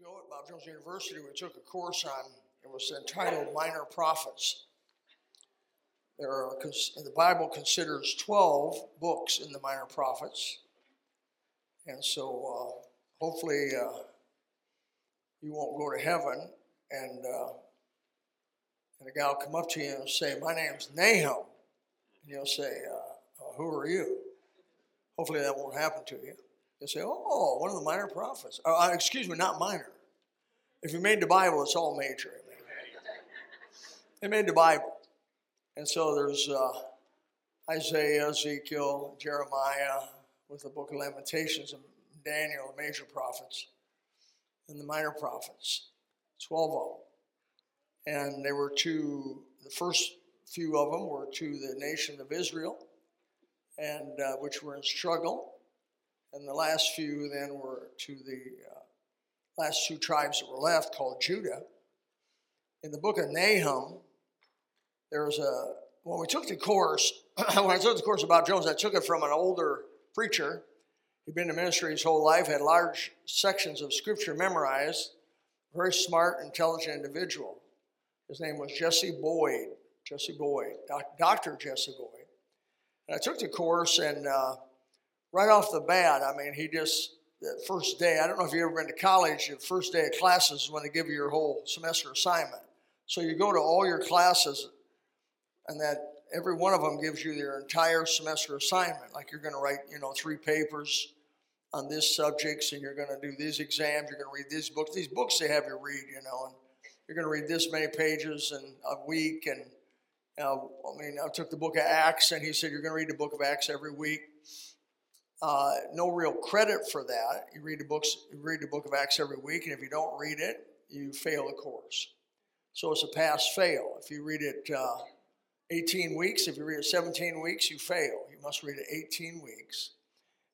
ago at Bob Jones University, we took a course on, it was entitled Minor Prophets. There are, the Bible considers 12 books in the Minor Prophets. And so uh, hopefully uh, you won't go to heaven and, uh, and a guy will come up to you and say, My name's Nahum. And you'll say, uh, uh, Who are you? Hopefully that won't happen to you. You'll say, Oh, one of the minor prophets. Uh, excuse me, not minor. If you made the Bible, it's all major. They made the Bible. And so there's uh, Isaiah, Ezekiel, Jeremiah, with the book of Lamentations, and Daniel, the major prophets, and the minor prophets, 12 of them. And they were to, the first few of them were to the nation of Israel, and uh, which were in struggle. And the last few then were to the uh, last two tribes that were left called Judah. In the book of Nahum, there was a, when we took the course, when I took the course about Jones, I took it from an older preacher. He'd been in ministry his whole life, had large sections of scripture memorized, very smart, intelligent individual. His name was Jesse Boyd, Jesse Boyd, Dr. Jesse Boyd. And I took the course, and uh, right off the bat, I mean, he just, the first day, I don't know if you've ever been to college, the first day of classes is when they give you your whole semester assignment. So you go to all your classes, and that every one of them gives you their entire semester assignment. Like you're going to write, you know, three papers on this subjects, and you're going to do these exams. You're going to read these books. These books they have you read, you know, and you're going to read this many pages in a week. And uh, I mean, I took the book of Acts, and he said you're going to read the book of Acts every week. Uh, no real credit for that. You read the books, you read the book of Acts every week, and if you don't read it, you fail the course. So it's a pass fail. If you read it uh, 18 weeks, if you read it 17 weeks, you fail. You must read it 18 weeks.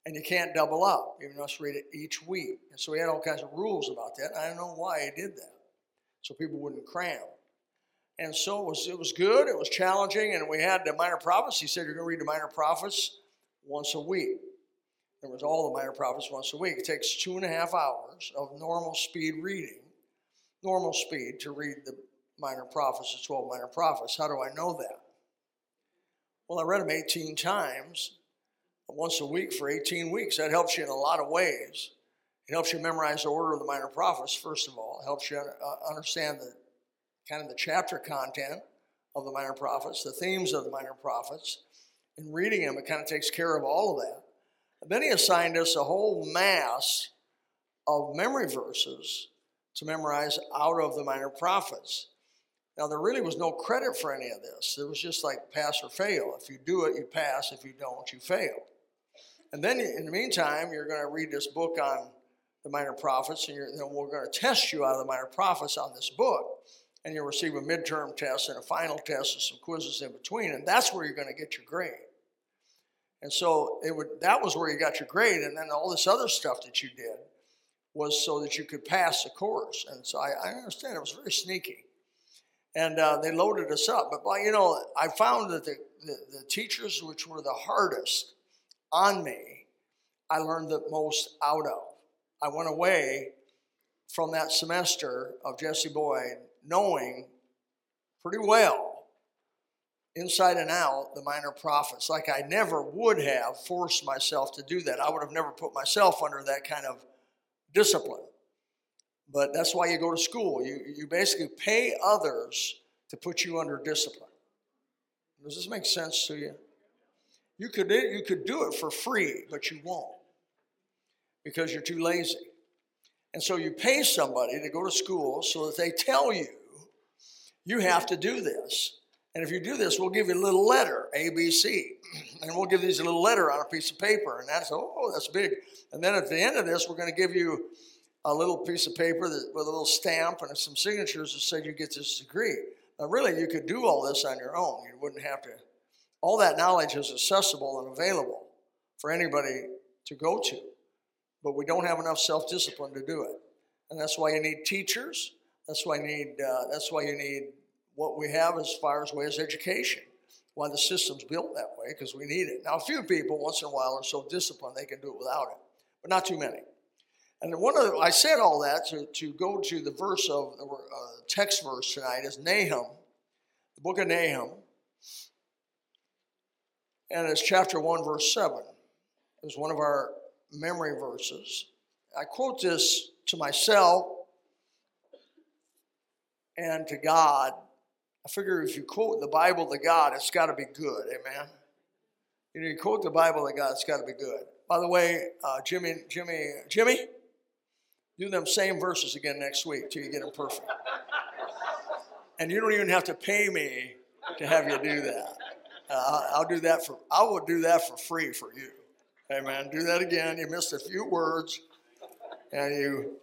And you can't double up. You must read it each week. And so he had all kinds of rules about that. I don't know why he did that. So people wouldn't cram. And so it was, it was good, it was challenging, and we had the minor prophets. He said, You're going to read the minor prophets once a week. There was all the minor prophets once a week. It takes two and a half hours of normal speed reading, normal speed to read the minor prophets, the 12 minor prophets. How do I know that? Well, I read them 18 times, once a week for 18 weeks. That helps you in a lot of ways. It helps you memorize the order of the minor prophets, first of all. It helps you uh, understand the kind of the chapter content of the minor prophets, the themes of the minor prophets. In reading them, it kind of takes care of all of that. Then he assigned us a whole mass of memory verses to memorize out of the minor prophets. Now, there really was no credit for any of this. It was just like pass or fail. If you do it, you pass. If you don't, you fail. And then in the meantime, you're going to read this book on the minor prophets, and then we're going to test you out of the minor prophets on this book. And you'll receive a midterm test and a final test and some quizzes in between. And that's where you're going to get your grade. And so it would, that was where you got your grade. And then all this other stuff that you did was so that you could pass the course. And so I, I understand it was very sneaky. And uh, they loaded us up. But, you know, I found that the, the, the teachers which were the hardest on me, I learned the most out of. I went away from that semester of Jesse Boyd knowing pretty well inside and out the minor prophets. Like I never would have forced myself to do that. I would have never put myself under that kind of discipline. But that's why you go to school. You, you basically pay others to put you under discipline. Does this make sense to you? You could, you could do it for free, but you won't because you're too lazy. And so you pay somebody to go to school so that they tell you, you have to do this. And if you do this, we'll give you a little letter, ABC. And we'll give these a little letter on a piece of paper. And that's, oh, that's big. And then at the end of this, we're going to give you a little piece of paper that, with a little stamp and some signatures that say you get this degree. Now, really, you could do all this on your own. You wouldn't have to. All that knowledge is accessible and available for anybody to go to. But we don't have enough self discipline to do it. And that's why you need teachers. That's why you need, uh, that's why you need what we have as far as way as education. Why the system's built that way, because we need it. Now, a few people once in a while are so disciplined they can do it without it, but not too many. And one of the, I said all that to, to go to the verse of the uh, text verse tonight is Nahum, the book of Nahum, and it's chapter one, verse seven. It was one of our memory verses. I quote this to myself and to God. I figure if you quote the Bible to God, it's got to be good. Amen. You know, you quote the Bible to God, it's got to be good. By the way, uh, Jimmy, Jimmy, Jimmy, do them same verses again next week till you get them perfect. And you don't even have to pay me to have you do that. Uh, I'll do that for. I will do that for free for you. Amen. Do that again. You missed a few words, and you.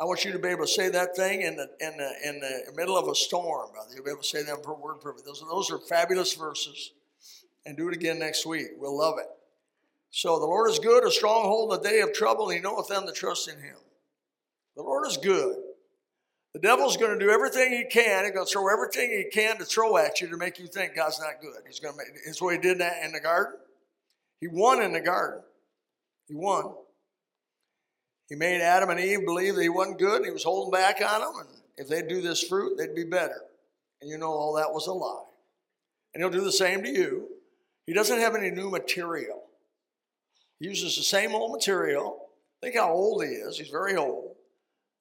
I want you to be able to say that thing in the in the in the middle of a storm, brother. You'll be able to say them word perfect. Those those are fabulous verses, and do it again next week. We'll love it. So the Lord is good, a stronghold in the day of trouble. He knoweth them that trust in Him. The Lord is good. The devil's going to do everything he can. He's going to throw everything he can to throw at you to make you think God's not good. He's going to make. It's what he did that in the garden. He won in the garden. He won. He made Adam and Eve believe that he wasn't good. he was holding back on them. And if they'd do this fruit, they'd be better. And you know all that was a lie. And he'll do the same to you. He doesn't have any new material. He uses the same old material. Think how old he is. He's very old.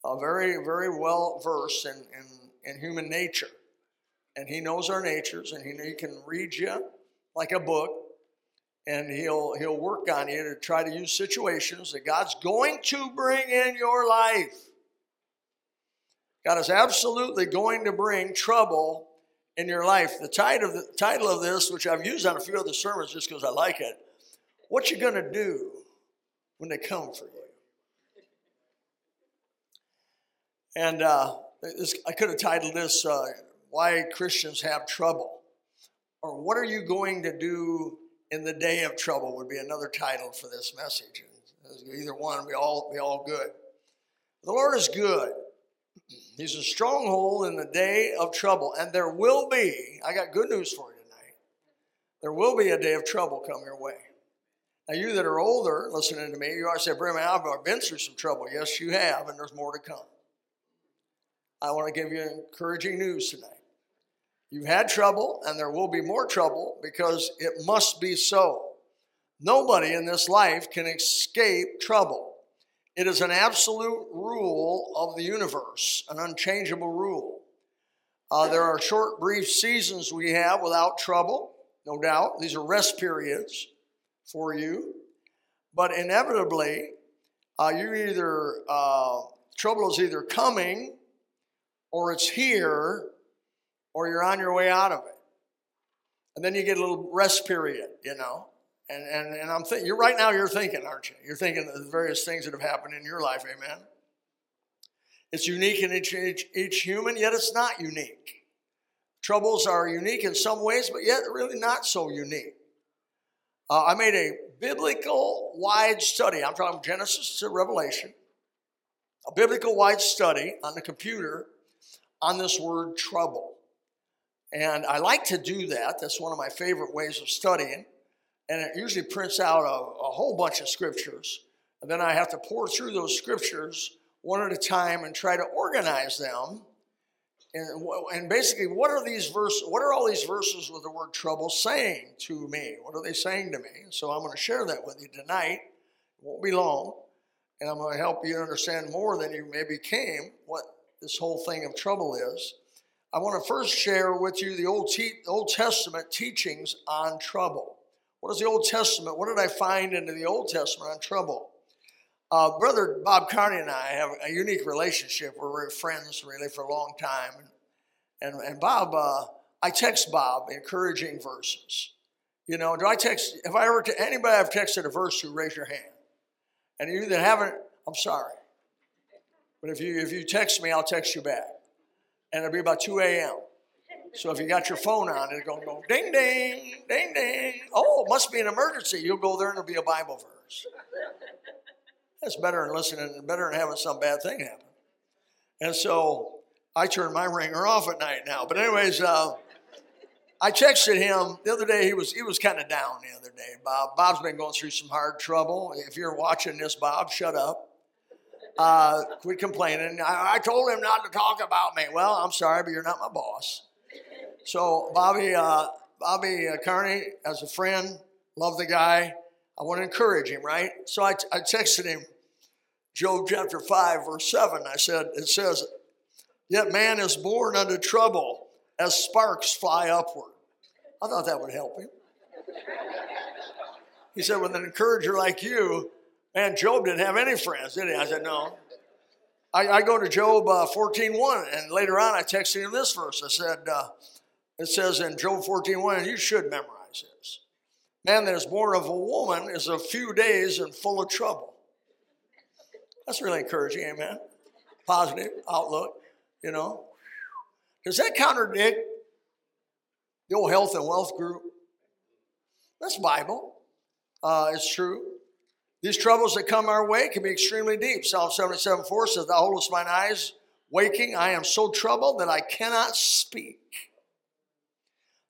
Uh, very, very well versed in, in, in human nature. And he knows our natures and he, he can read you like a book and he'll he'll work on you to try to use situations that God's going to bring in your life. God is absolutely going to bring trouble in your life. The title of the title of this, which I've used on a few other sermons just because I like it, what you gonna do when they come for you? And uh, this, I could have titled this uh, "Why Christians Have Trouble," or "What are you going to do in the day of trouble would be another title for this message. Either one, be all be all good. The Lord is good. He's a stronghold in the day of trouble, and there will be. I got good news for you tonight. There will be a day of trouble come your way. Now, you that are older, listening to me, you always say, "Brim, I've been through some trouble." Yes, you have, and there's more to come. I want to give you encouraging news tonight. You've had trouble, and there will be more trouble because it must be so. Nobody in this life can escape trouble. It is an absolute rule of the universe, an unchangeable rule. Uh, there are short, brief seasons we have without trouble, no doubt. These are rest periods for you. But inevitably, uh, you either, uh, trouble is either coming or it's here or you're on your way out of it. And then you get a little rest period, you know. And, and, and I'm thinking, you're right now, you're thinking, aren't you? You're thinking of the various things that have happened in your life, amen? It's unique in each, each, each human, yet it's not unique. Troubles are unique in some ways, but yet really not so unique. Uh, I made a biblical wide study. I'm talking Genesis to Revelation. A biblical wide study on the computer on this word trouble. And I like to do that. That's one of my favorite ways of studying. And it usually prints out a, a whole bunch of scriptures. And then I have to pour through those scriptures one at a time and try to organize them. And, and basically, what are these verses? What are all these verses with the word trouble saying to me? What are they saying to me? So I'm going to share that with you tonight. It won't be long, and I'm going to help you understand more than you maybe came what this whole thing of trouble is. I want to first share with you the Old, Te- Old Testament teachings on trouble. What is the Old Testament? What did I find in the Old Testament on trouble? Uh, Brother Bob Carney and I have a unique relationship. We're friends really for a long time. And, and, Bob, uh, I text Bob encouraging verses. You know, do I text, if I ever, to anybody I've texted a verse to, raise your hand. And you that haven't, I'm sorry. But if you, if you text me, I'll text you back and it'll be about 2 a.m. So if you got your phone on, it'll to go ding, ding, ding, ding. Oh, must be an emergency. You'll go there and it'll be a Bible verse. That's better than listening, better than having some bad thing happen. And so I turn my ringer off at night now. But anyways, uh, I texted him the other day. He was he was kind of down the other day. Bob Bob's been going through some hard trouble. If you're watching this, Bob, shut up. Uh, quit complaining. I, I, told him not to talk about me. Well, I'm sorry, but you're not my boss. So Bobby uh, Bobby uh, Carney, as a friend, love the guy. I want to encourage him, right? So I, I texted him Job chapter 5, verse 7. I said, It says, Yet man is born unto trouble as sparks fly upward. I thought that would help him. He said, With an encourager like you, man, Job didn't have any friends, did he? I said, No. I, I go to Job uh, 14 1, and later on I texted him this verse. I said, uh, It says in Job 14 1, and you should memorize this. Man that is born of a woman is a few days and full of trouble. That's really encouraging, amen. Positive outlook, you know. Does that contradict the old health and wealth group? That's Bible. Uh, it's true. These troubles that come our way can be extremely deep. Psalm 77 4 says, Thou holdest mine eyes waking. I am so troubled that I cannot speak.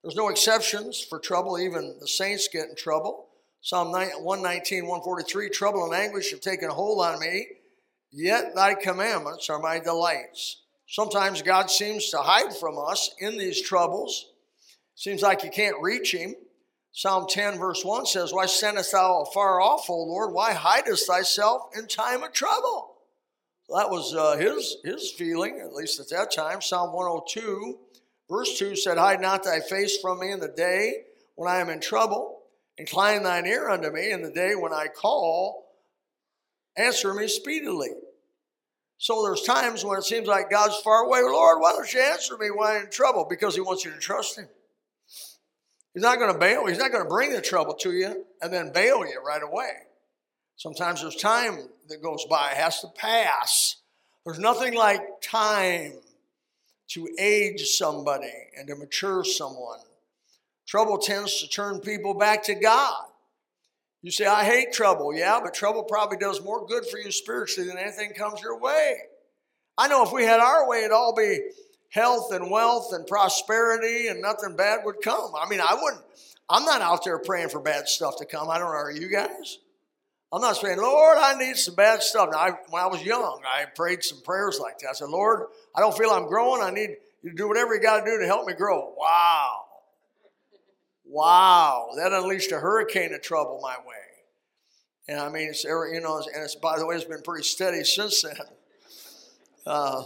There's no exceptions for trouble. Even the saints get in trouble. Psalm 119, 143 Trouble and anguish have taken hold on me, yet thy commandments are my delights. Sometimes God seems to hide from us in these troubles. Seems like you can't reach him. Psalm 10, verse 1 says, Why sendest thou afar off, O Lord? Why hidest thyself in time of trouble? That was uh, his, his feeling, at least at that time. Psalm 102, verse 2 said, Hide not thy face from me in the day when I am in trouble. Incline thine ear unto me in the day when I call. Answer me speedily. So there's times when it seems like God's far away. Lord, why don't you answer me when I'm in trouble? Because he wants you to trust him. He's not going to bail. He's not going to bring the trouble to you and then bail you right away. Sometimes there's time that goes by. Has to pass. There's nothing like time to age somebody and to mature someone. Trouble tends to turn people back to God. You say, I hate trouble. Yeah, but trouble probably does more good for you spiritually than anything comes your way. I know if we had our way, it'd all be health and wealth and prosperity and nothing bad would come. I mean, I wouldn't, I'm not out there praying for bad stuff to come. I don't know, are you guys? I'm not saying, Lord, I need some bad stuff. Now, I, when I was young, I prayed some prayers like that. I said, Lord, I don't feel I'm growing. I need you to do whatever you got to do to help me grow. Wow. Wow, that unleashed a hurricane of trouble my way. And I mean, it's you know, and it's by the way, it's been pretty steady since then. Uh,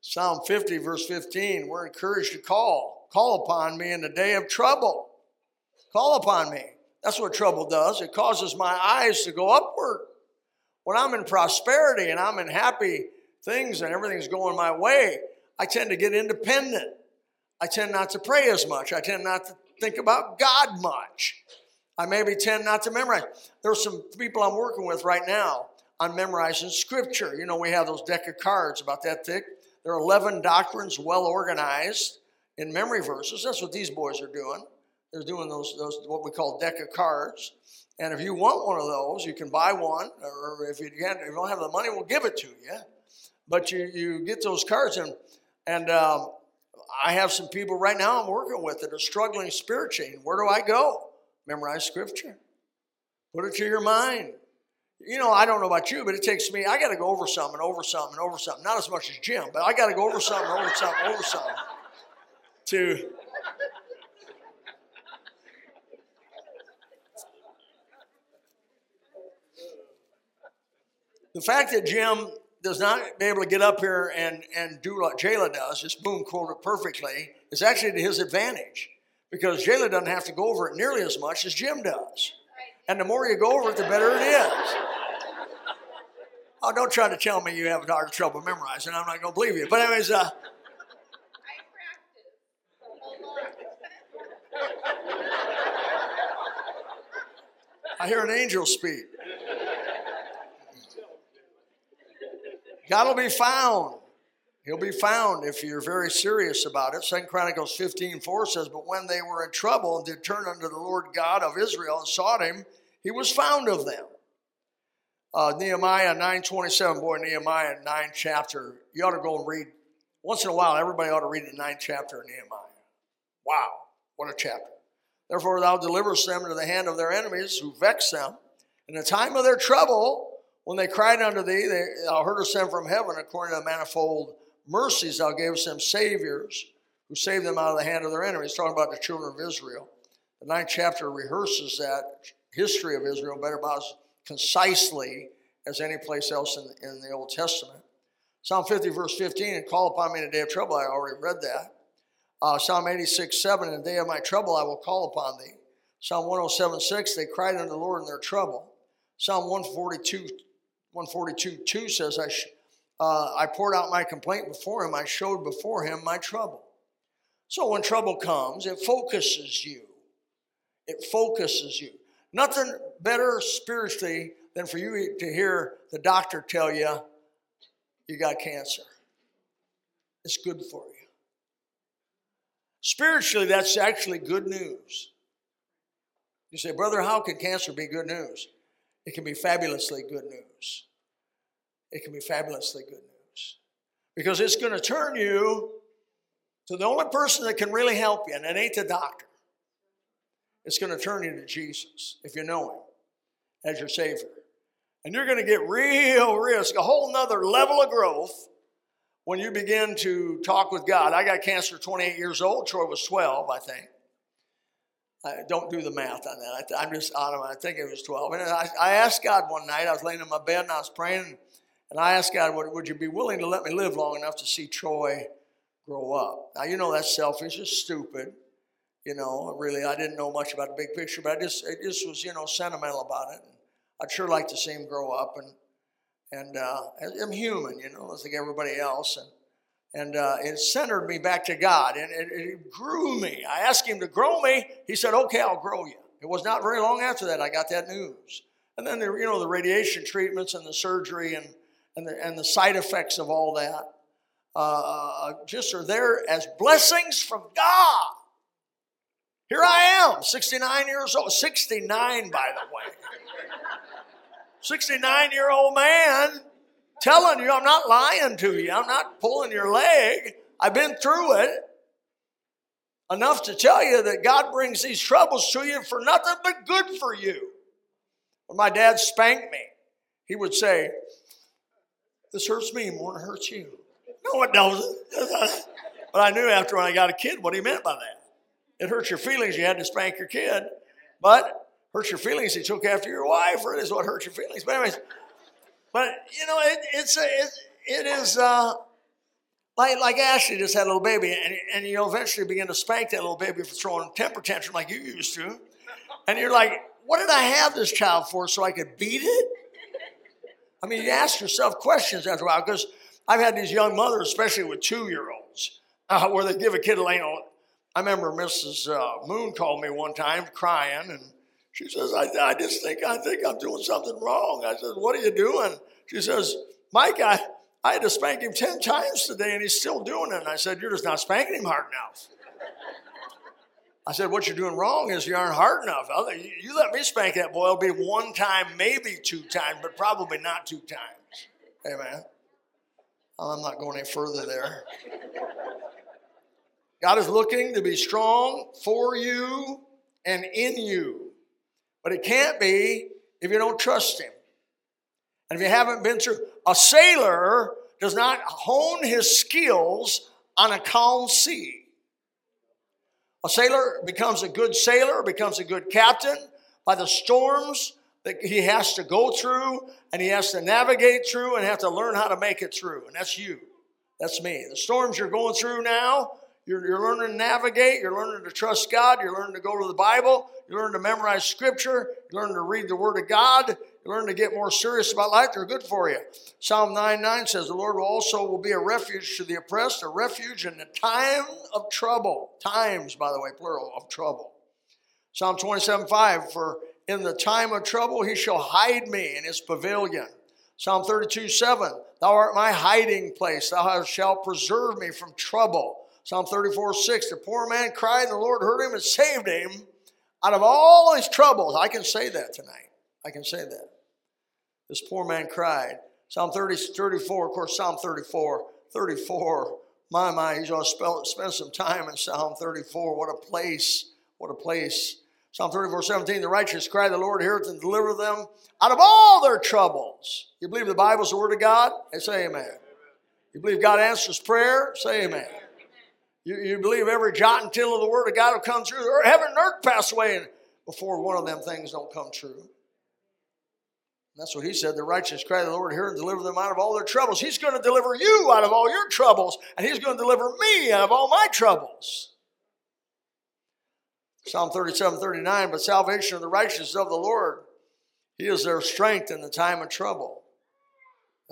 Psalm 50, verse 15, we're encouraged to call. Call upon me in the day of trouble. Call upon me. That's what trouble does. It causes my eyes to go upward. When I'm in prosperity and I'm in happy things and everything's going my way, I tend to get independent. I tend not to pray as much. I tend not to think about God much. I maybe tend not to memorize. There's some people I'm working with right now on memorizing scripture. You know, we have those deck of cards about that thick. There are 11 doctrines well organized in memory verses. That's what these boys are doing. They're doing those, those what we call deck of cards. And if you want one of those, you can buy one, or if you, can't, if you don't have the money, we'll give it to you. But you, you get those cards, and, and um, I have some people right now I'm working with that are struggling spiritually. Where do I go? Memorize scripture. Put it to your mind. You know, I don't know about you, but it takes me, I got to go over something, over something, and over something. Not as much as Jim, but I got to go over something, over something, over something to. The fact that Jim does not be able to get up here and, and do what Jayla does, just boom, quote it perfectly, is actually to his advantage because Jayla doesn't have to go over it nearly as much as Jim does. And the more you go over it, the better it is. Oh, don't try to tell me you have of trouble memorizing. I'm not going to believe you. But anyways, uh, I hear an angel speak. God will be found. He'll be found if you're very serious about it. Second Chronicles 15, 4 says, But when they were in trouble and did turn unto the Lord God of Israel and sought him, he was found of them. Uh, Nehemiah 9.27, boy, Nehemiah 9 chapter. You ought to go and read. Once in a while, everybody ought to read the 9th chapter of Nehemiah. Wow, what a chapter. Therefore, thou deliverest them into the hand of their enemies who vex them. In the time of their trouble, when they cried unto thee, thou heardest them from heaven according to the manifold mercies thou gavest them saviors who saved them out of the hand of their enemies. Talking about the children of Israel. The ninth chapter rehearses that history of Israel better about as concisely as any place else in, in the Old Testament. Psalm 50, verse 15, and call upon me in the day of trouble. I already read that. Uh, Psalm 86, 7, in the day of my trouble I will call upon thee. Psalm 107, 6, they cried unto the Lord in their trouble. Psalm 142, 142, 2 says, I, uh, I poured out my complaint before him, I showed before him my trouble. So when trouble comes, it focuses you. It focuses you. Nothing better spiritually than for you to hear the doctor tell you you got cancer. It's good for you. Spiritually, that's actually good news. You say, Brother, how can cancer be good news? It can be fabulously good news. It can be fabulously good news. Because it's going to turn you to the only person that can really help you, and it ain't the doctor. It's going to turn you to Jesus if you know Him as your Savior. And you're going to get real risk, a whole nother level of growth when you begin to talk with God. I got cancer 28 years old. Troy was 12, I think. I don't do the math on that. I, am just out of it. I think it was 12. And I, I, asked God one night, I was laying in my bed and I was praying, and I asked God, would, would you be willing to let me live long enough to see Troy grow up? Now, you know that's selfish, it's stupid. You know, really, I didn't know much about the big picture, but I just, it just was, you know, sentimental about it. I'd sure like to see him grow up, and and uh, I'm human, you know, like everybody else, and and uh, it centered me back to God, and it, it, grew me. I asked Him to grow me. He said, "Okay, I'll grow you." It was not very long after that I got that news, and then the, you know the radiation treatments and the surgery and and the, and the side effects of all that uh, just are there as blessings from God. Here I am, 69 years old, 69 by the way. 69 year old man telling you, I'm not lying to you, I'm not pulling your leg. I've been through it enough to tell you that God brings these troubles to you for nothing but good for you. When my dad spanked me, he would say, This hurts me more than it hurts you. No, it doesn't. but I knew after when I got a kid what he meant by that. It hurts your feelings, you had to spank your kid. But hurts your feelings. He took after your wife, or it is what hurts your feelings. But anyways, but you know, it, it's a, it, it is uh, like like Ashley just had a little baby, and and you know, eventually begin to spank that little baby for throwing temper tantrum like you used to, and you're like, what did I have this child for? So I could beat it? I mean, you ask yourself questions after a while because I've had these young mothers, especially with two year olds, uh, where they give a kid a you. I remember Mrs. Uh, Moon called me one time crying and she says, I, I just think I think I'm doing something wrong. I said, What are you doing? She says, Mike, I, I had to spank him 10 times today and he's still doing it. And I said, You're just not spanking him hard enough. I said, What you're doing wrong is you aren't hard enough. You let me spank that boy, it'll be one time, maybe two times, but probably not two times. Amen. I'm not going any further there. God is looking to be strong for you and in you. But it can't be if you don't trust Him. And if you haven't been through, a sailor does not hone his skills on a calm sea. A sailor becomes a good sailor, becomes a good captain by the storms that he has to go through and he has to navigate through and have to learn how to make it through. And that's you. That's me. The storms you're going through now, you're, you're learning to navigate, you're learning to trust God, you're learning to go to the Bible, you learn to memorize scripture, you learn to read the word of God, learn to get more serious about life, they're good for you. Psalm 9 9 says, The Lord also will be a refuge to the oppressed, a refuge in the time of trouble. Times, by the way, plural, of trouble. Psalm 27 5, For in the time of trouble he shall hide me in his pavilion. Psalm 32 7, Thou art my hiding place, thou shalt preserve me from trouble. Psalm 34 6, the poor man cried, and the Lord heard him and saved him out of all his troubles, I can say that tonight. I can say that. This poor man cried. Psalm 30, 34, of course, Psalm 34, 34 My, my, he's going to spend, some time in Psalm 34. What a place. What a place. Psalm 34, 17, the righteous cry, the Lord heareth and deliver them out of all their troubles. You believe the Bible's the Word of God? Say amen. You believe God answers prayer? Say amen. You, you believe every jot and tittle of the Word of God will come true? Heaven and earth pass away before one of them things don't come true. That's what he said. The righteous cry the Lord hear and deliver them out of all their troubles. He's going to deliver you out of all your troubles, and He's going to deliver me out of all my troubles. Psalm 37, 39, but salvation of the righteous of the Lord. He is their strength in the time of trouble.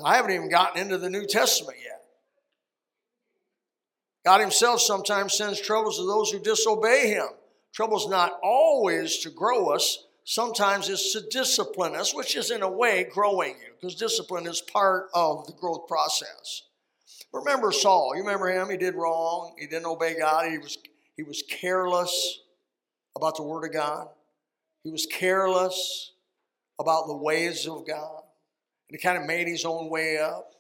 I haven't even gotten into the New Testament yet. God Himself sometimes sends troubles to those who disobey Him. Trouble's not always to grow us, sometimes it's to discipline us, which is in a way growing you, because discipline is part of the growth process. Remember Saul, you remember him? He did wrong, he didn't obey God, he was, he was careless about the Word of God, he was careless about the ways of God, and he kind of made his own way up.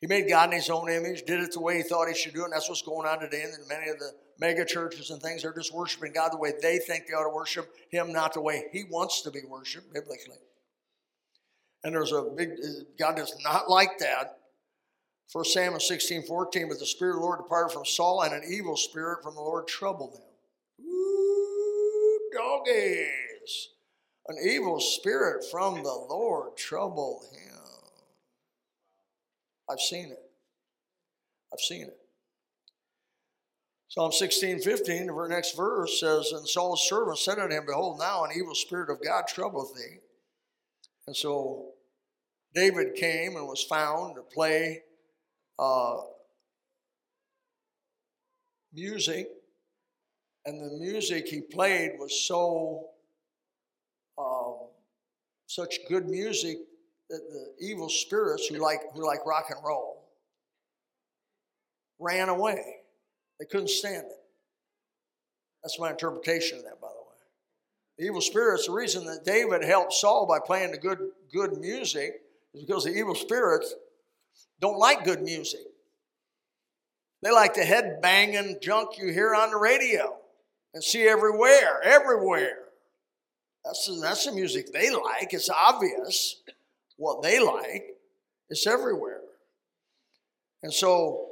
He made God in his own image, did it the way he thought he should do it, and that's what's going on today in many of the mega churches and things. They're just worshiping God the way they think they ought to worship Him, not the way He wants to be worshiped biblically. And there's a big, God does not like that. 1 Samuel 16, 14, but the Spirit of the Lord departed from Saul, and an evil spirit from the Lord troubled him. Ooh, doggies. An evil spirit from the Lord troubled him. I've seen it. I've seen it. Psalm 16, 15, the next verse says, And Saul's servant said unto him, Behold, now an evil spirit of God troubleth thee. And so David came and was found to play uh, music. And the music he played was so, um, such good music that the evil spirits who like who like rock and roll ran away. They couldn't stand it. That's my interpretation of that, by the way. The evil spirits, the reason that David helped Saul by playing the good good music is because the evil spirits don't like good music. They like the head banging junk you hear on the radio and see everywhere, everywhere. That's the, that's the music they like. It's obvious what they like, it's everywhere. And so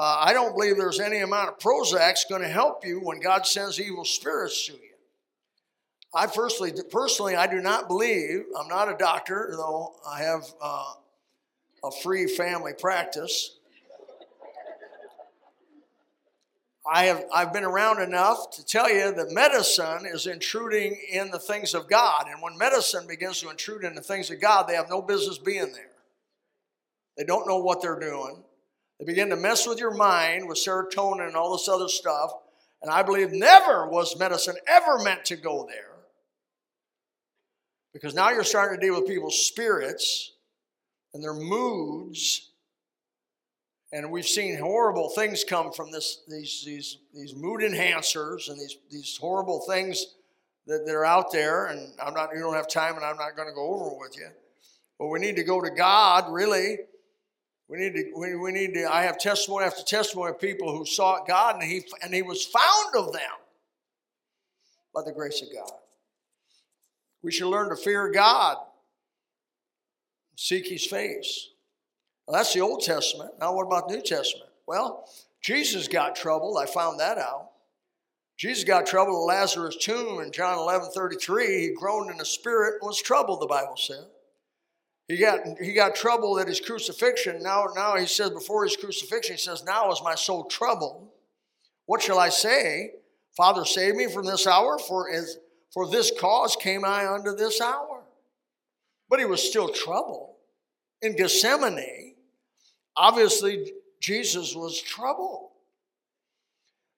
uh, I don't believe there's any amount of Prozac's going to help you when God sends evil spirits to you. I personally, personally, I do not believe. I'm not a doctor, though I have uh, a free family practice. I have I've been around enough to tell you that medicine is intruding in the things of God. And when medicine begins to intrude in the things of God, they have no business being there. They don't know what they're doing. They begin to mess with your mind with serotonin and all this other stuff. And I believe never was medicine ever meant to go there. Because now you're starting to deal with people's spirits and their moods and we've seen horrible things come from this, these, these, these mood enhancers and these, these horrible things that, that are out there. And I'm not, you don't have time, and I'm not going to go over with you. But we need to go to God, really. We need to, we, we need to, I have testimony after testimony of people who sought God, and he, and he was found of them by the grace of God. We should learn to fear God, seek his face. That's the Old Testament. Now, what about the New Testament? Well, Jesus got trouble. I found that out. Jesus got trouble at Lazarus' tomb in John 11 33. He groaned in the spirit and was troubled, the Bible said. He got, he got trouble at his crucifixion. Now, now he says, before his crucifixion, he says, Now is my soul troubled. What shall I say? Father, save me from this hour, for, as, for this cause came I unto this hour. But he was still troubled. In Gethsemane, Obviously, Jesus was troubled.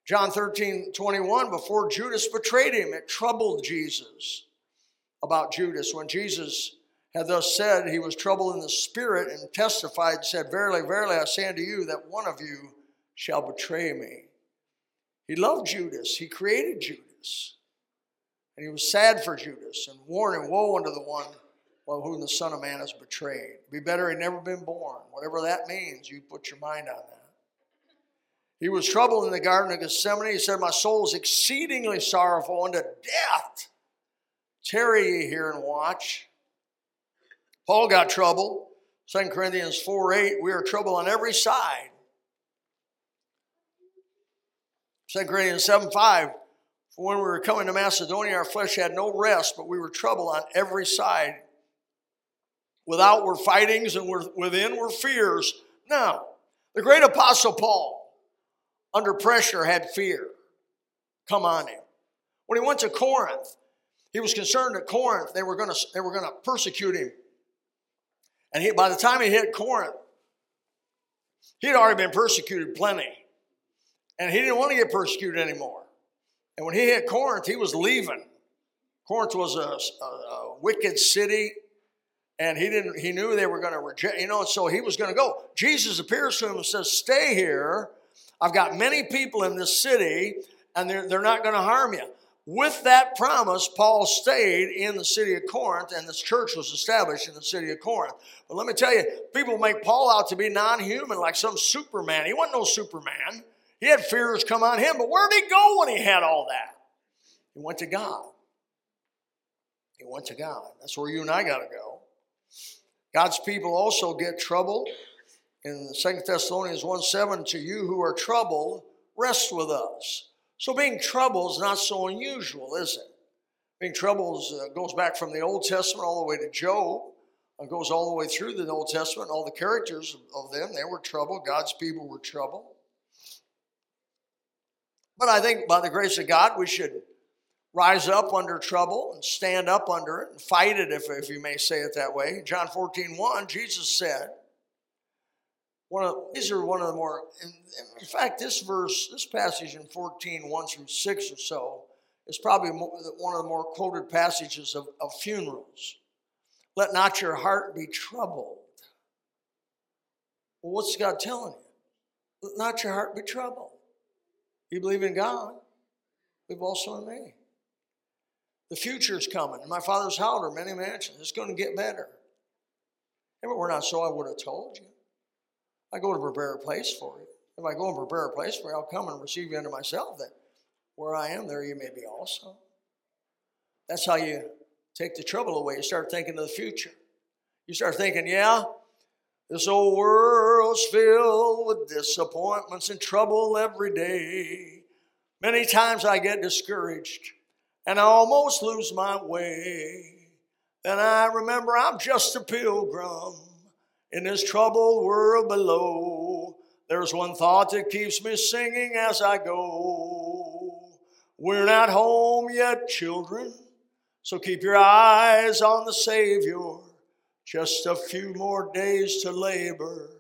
John 13, 21, before Judas betrayed him, it troubled Jesus about Judas. When Jesus had thus said, he was troubled in the spirit and testified and said, Verily, verily, I say unto you that one of you shall betray me. He loved Judas, he created Judas. And he was sad for Judas and warning, Woe unto the one well, whom the Son of Man has betrayed. Be better he'd never been born. Whatever that means, you put your mind on that. He was troubled in the Garden of Gethsemane. He said, My soul is exceedingly sorrowful unto death. Tarry ye here and watch. Paul got trouble. 2 Corinthians 4 8, we are trouble on every side. 2 Corinthians 7 5, for when we were coming to Macedonia, our flesh had no rest, but we were trouble on every side. Without were fightings, and within were fears. Now, the great apostle Paul, under pressure, had fear come on him. When he went to Corinth, he was concerned at Corinth they were going to they were going to persecute him. And he, by the time he hit Corinth, he had already been persecuted plenty. And he didn't want to get persecuted anymore. And when he hit Corinth, he was leaving. Corinth was a, a, a wicked city, and he didn't. He knew they were going to reject. You know, so he was going to go. Jesus appears to him and says, "Stay here. I've got many people in this city, and they're, they're not going to harm you." With that promise, Paul stayed in the city of Corinth, and this church was established in the city of Corinth. But let me tell you, people make Paul out to be non human, like some Superman. He wasn't no Superman. He had fears come on him, but where did he go when he had all that? He went to God. He went to God. That's where you and I got to go. God's people also get troubled. In 2 Thessalonians 1 7, to you who are troubled, rest with us. So being troubled is not so unusual, is it? Being troubled uh, goes back from the Old Testament all the way to Job. It goes all the way through the Old Testament. All the characters of them, they were troubled. God's people were troubled. But I think by the grace of God, we should rise up under trouble and stand up under it and fight it, if, if you may say it that way. John 14, 1, Jesus said, one of these are one of the more in, in, fact this verse this passage in 14 1 through 6 or so is probably one of the more quoted passages of, of funerals. Let not your heart be troubled. Well what's god telling you? Let not your heart be troubled. You believe in god. Believe also in me. The future is coming. In my father's house are many mansions. It's going to get better. If were not so i would have told you I go to prepare a place for you. If I go and prepare a place for you, I'll come and receive you unto myself, that where I am, there you may be also. That's how you take the trouble away. You start thinking of the future. You start thinking, yeah, this old world's filled with disappointments and trouble every day. Many times I get discouraged and I almost lose my way. Then I remember I'm just a pilgrim in this troubled world below. There's one thought that keeps me singing as I go. We're not home yet, children, so keep your eyes on the Savior. Just a few more days to labor,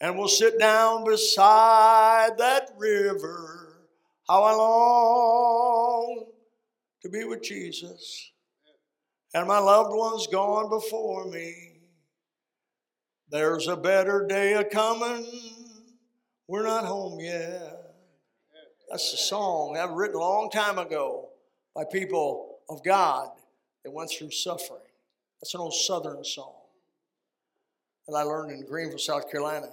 and we'll sit down beside that river. How I long to be with Jesus, and my loved ones gone before me. There's a better day a coming. We're not home yet. That's a song was written a long time ago by people of God that went through suffering. That's an old Southern song that I learned in Greenville, South Carolina.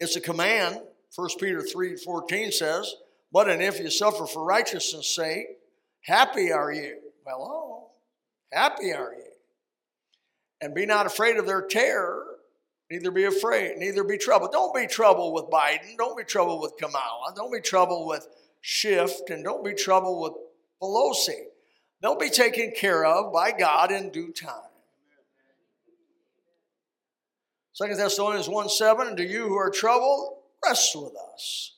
It's a command. 1 Peter 3 14 says, But and if you suffer for righteousness' sake, happy are you. Well, oh, happy are you and be not afraid of their terror, neither be afraid, neither be troubled. Don't be troubled with Biden. Don't be troubled with Kamala. Don't be troubled with Schiff, and don't be troubled with Pelosi. They'll be taken care of by God in due time. 2 Thessalonians 1 7, and to you who are troubled, rest with us.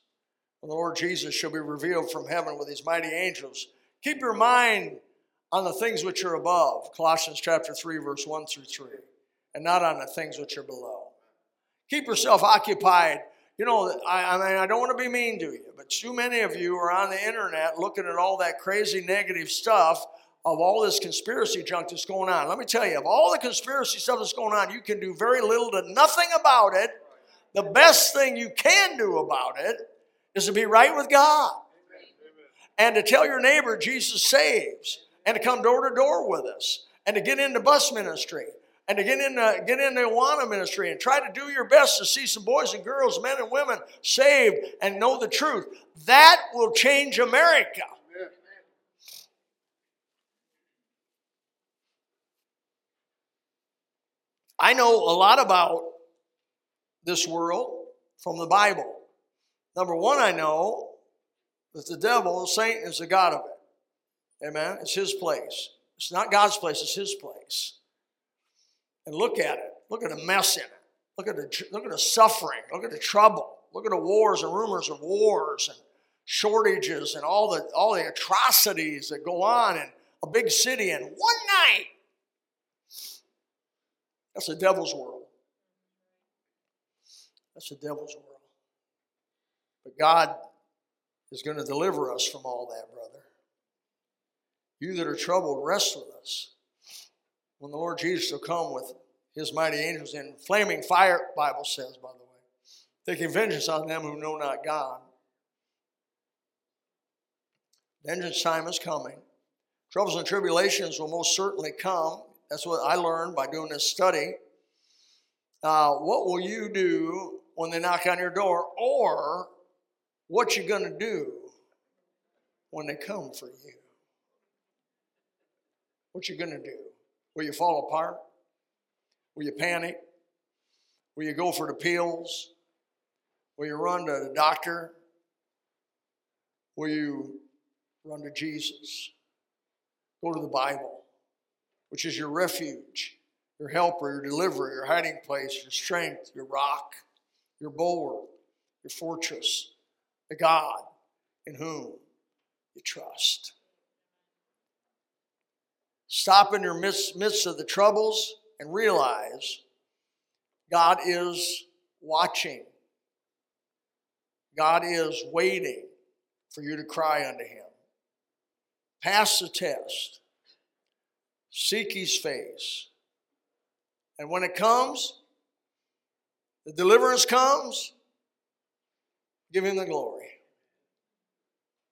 The Lord Jesus shall be revealed from heaven with his mighty angels. Keep your mind on the things which are above, Colossians chapter 3, verse 1 through 3, and not on the things which are below. Keep yourself occupied. You know, I, I mean, I don't want to be mean to you, but too many of you are on the internet looking at all that crazy negative stuff of all this conspiracy junk that's going on. Let me tell you, of all the conspiracy stuff that's going on, you can do very little to nothing about it. The best thing you can do about it is to be right with God and to tell your neighbor Jesus saves and to come door to door with us and to get into bus ministry and to get in the, get in the Awana ministry and try to do your best to see some boys and girls, men and women saved and know the truth. That will change America. I know a lot about this world from the Bible. Number one, I know that the devil, Satan, is the God of it. Amen. It's his place. It's not God's place, it's his place. And look at it. Look at the mess in it. Look at the, look at the suffering. Look at the trouble. Look at the wars and rumors of wars and shortages and all the, all the atrocities that go on in a big city in one night. That's the devil's world. That's the devil's world. But God is going to deliver us from all that, brother. You that are troubled, rest with us. When the Lord Jesus will come with his mighty angels in flaming fire, Bible says, by the way, taking vengeance on them who know not God. Vengeance time is coming. Troubles and tribulations will most certainly come. That's what I learned by doing this study. Uh, what will you do when they knock on your door, or what you going to do when they come for you? What you going to do? Will you fall apart? Will you panic? Will you go for the pills? Will you run to the doctor? Will you run to Jesus? Go to the Bible, which is your refuge, your helper, your deliverer, your hiding place, your strength, your rock, your bulwark, your fortress, the God in whom you trust. Stop in your midst, midst of the troubles and realize God is watching. God is waiting for you to cry unto Him. Pass the test. Seek His face. And when it comes, the deliverance comes, give Him the glory.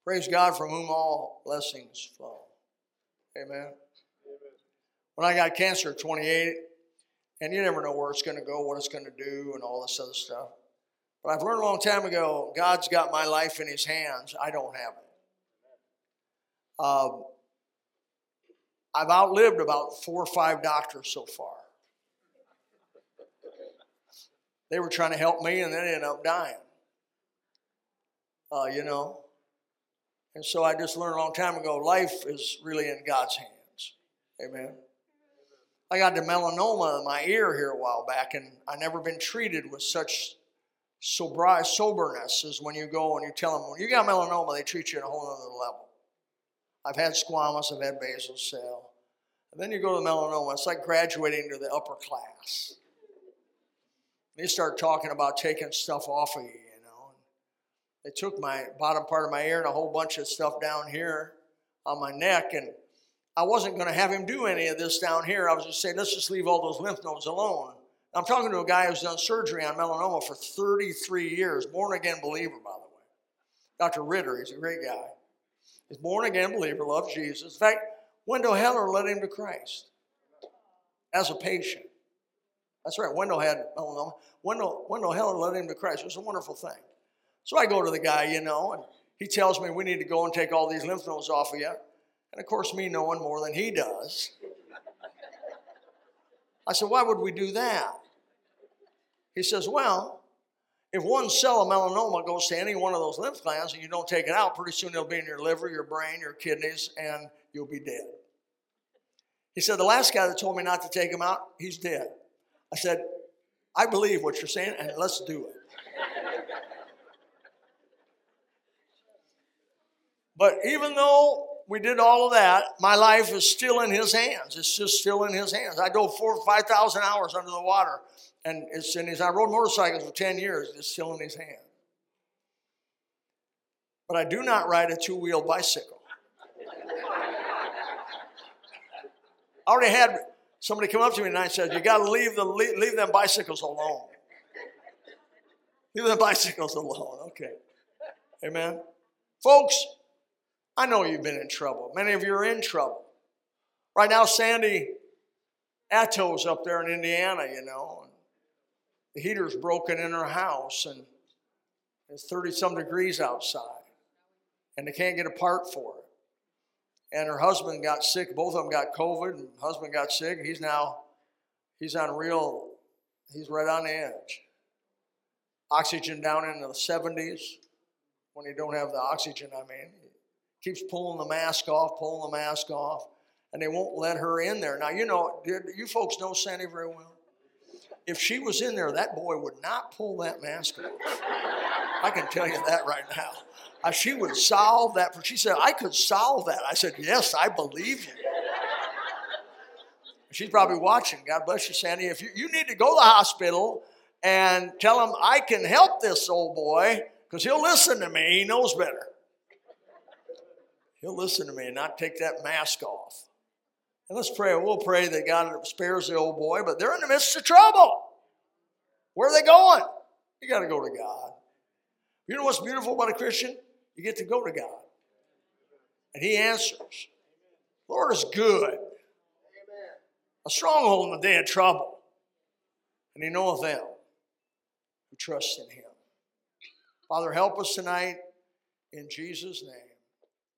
Praise God from whom all blessings flow. Amen when I got cancer at 28, and you never know where it's going to go, what it's going to do, and all this other stuff. But I've learned a long time ago God's got my life in His hands. I don't have it. Um, I've outlived about four or five doctors so far. They were trying to help me, and they ended up dying. Uh, you know. And so I just learned a long time ago life is really in God's hands. Amen. I got the melanoma in my ear here a while back, and I never been treated with such sobri- soberness as when you go and you tell them when you got melanoma, they treat you at a whole other level. I've had squamous, I've had basal cell, and then you go to melanoma. It's like graduating to the upper class. They start talking about taking stuff off of you, you know. They took my bottom part of my ear and a whole bunch of stuff down here on my neck, and I wasn't going to have him do any of this down here. I was just saying, let's just leave all those lymph nodes alone. I'm talking to a guy who's done surgery on melanoma for 33 years, born again believer, by the way. Dr. Ritter, he's a great guy. He's born again believer, loves Jesus. In fact, Wendell Heller led him to Christ as a patient. That's right, Wendell had melanoma. Wendell, Wendell Heller led him to Christ. It was a wonderful thing. So I go to the guy, you know, and he tells me we need to go and take all these lymph nodes off of you. And of course, me knowing more than he does. I said, Why would we do that? He says, Well, if one cell of melanoma goes to any one of those lymph glands and you don't take it out, pretty soon it'll be in your liver, your brain, your kidneys, and you'll be dead. He said, The last guy that told me not to take him out, he's dead. I said, I believe what you're saying, and let's do it. but even though we did all of that. My life is still in His hands. It's just still in His hands. I drove four, five thousand hours under the water, and it's in His. I rode motorcycles for ten years. It's still in His hand. But I do not ride a two-wheel bicycle. I already had somebody come up to me and I said, "You got to leave the leave, leave them bicycles alone. Leave the bicycles alone." Okay, Amen, folks. I know you've been in trouble. Many of you are in trouble. Right now, Sandy Atto's up there in Indiana, you know. And the heater's broken in her house and it's 30 some degrees outside. And they can't get a part for it. And her husband got sick. Both of them got COVID, and husband got sick. He's now, he's on real, he's right on the edge. Oxygen down into the 70s when you don't have the oxygen, I mean. Keeps pulling the mask off, pulling the mask off and they won't let her in there. Now, you know, you folks know Sandy very well. If she was in there, that boy would not pull that mask off. I can tell you that right now. Uh, she would solve that. For, she said, I could solve that. I said, Yes, I believe you. She's probably watching. God bless you, Sandy. If you, you need to go to the hospital and tell him I can help this old boy, because he'll listen to me. He knows better. He'll listen to me and not take that mask off. And let's pray. We'll pray that God spares the old boy, but they're in the midst of trouble. Where are they going? You got to go to God. You know what's beautiful about a Christian? You get to go to God. And He answers. Lord is good. A stronghold in the day of trouble. And He knoweth them who trust in Him. Father, help us tonight in Jesus' name.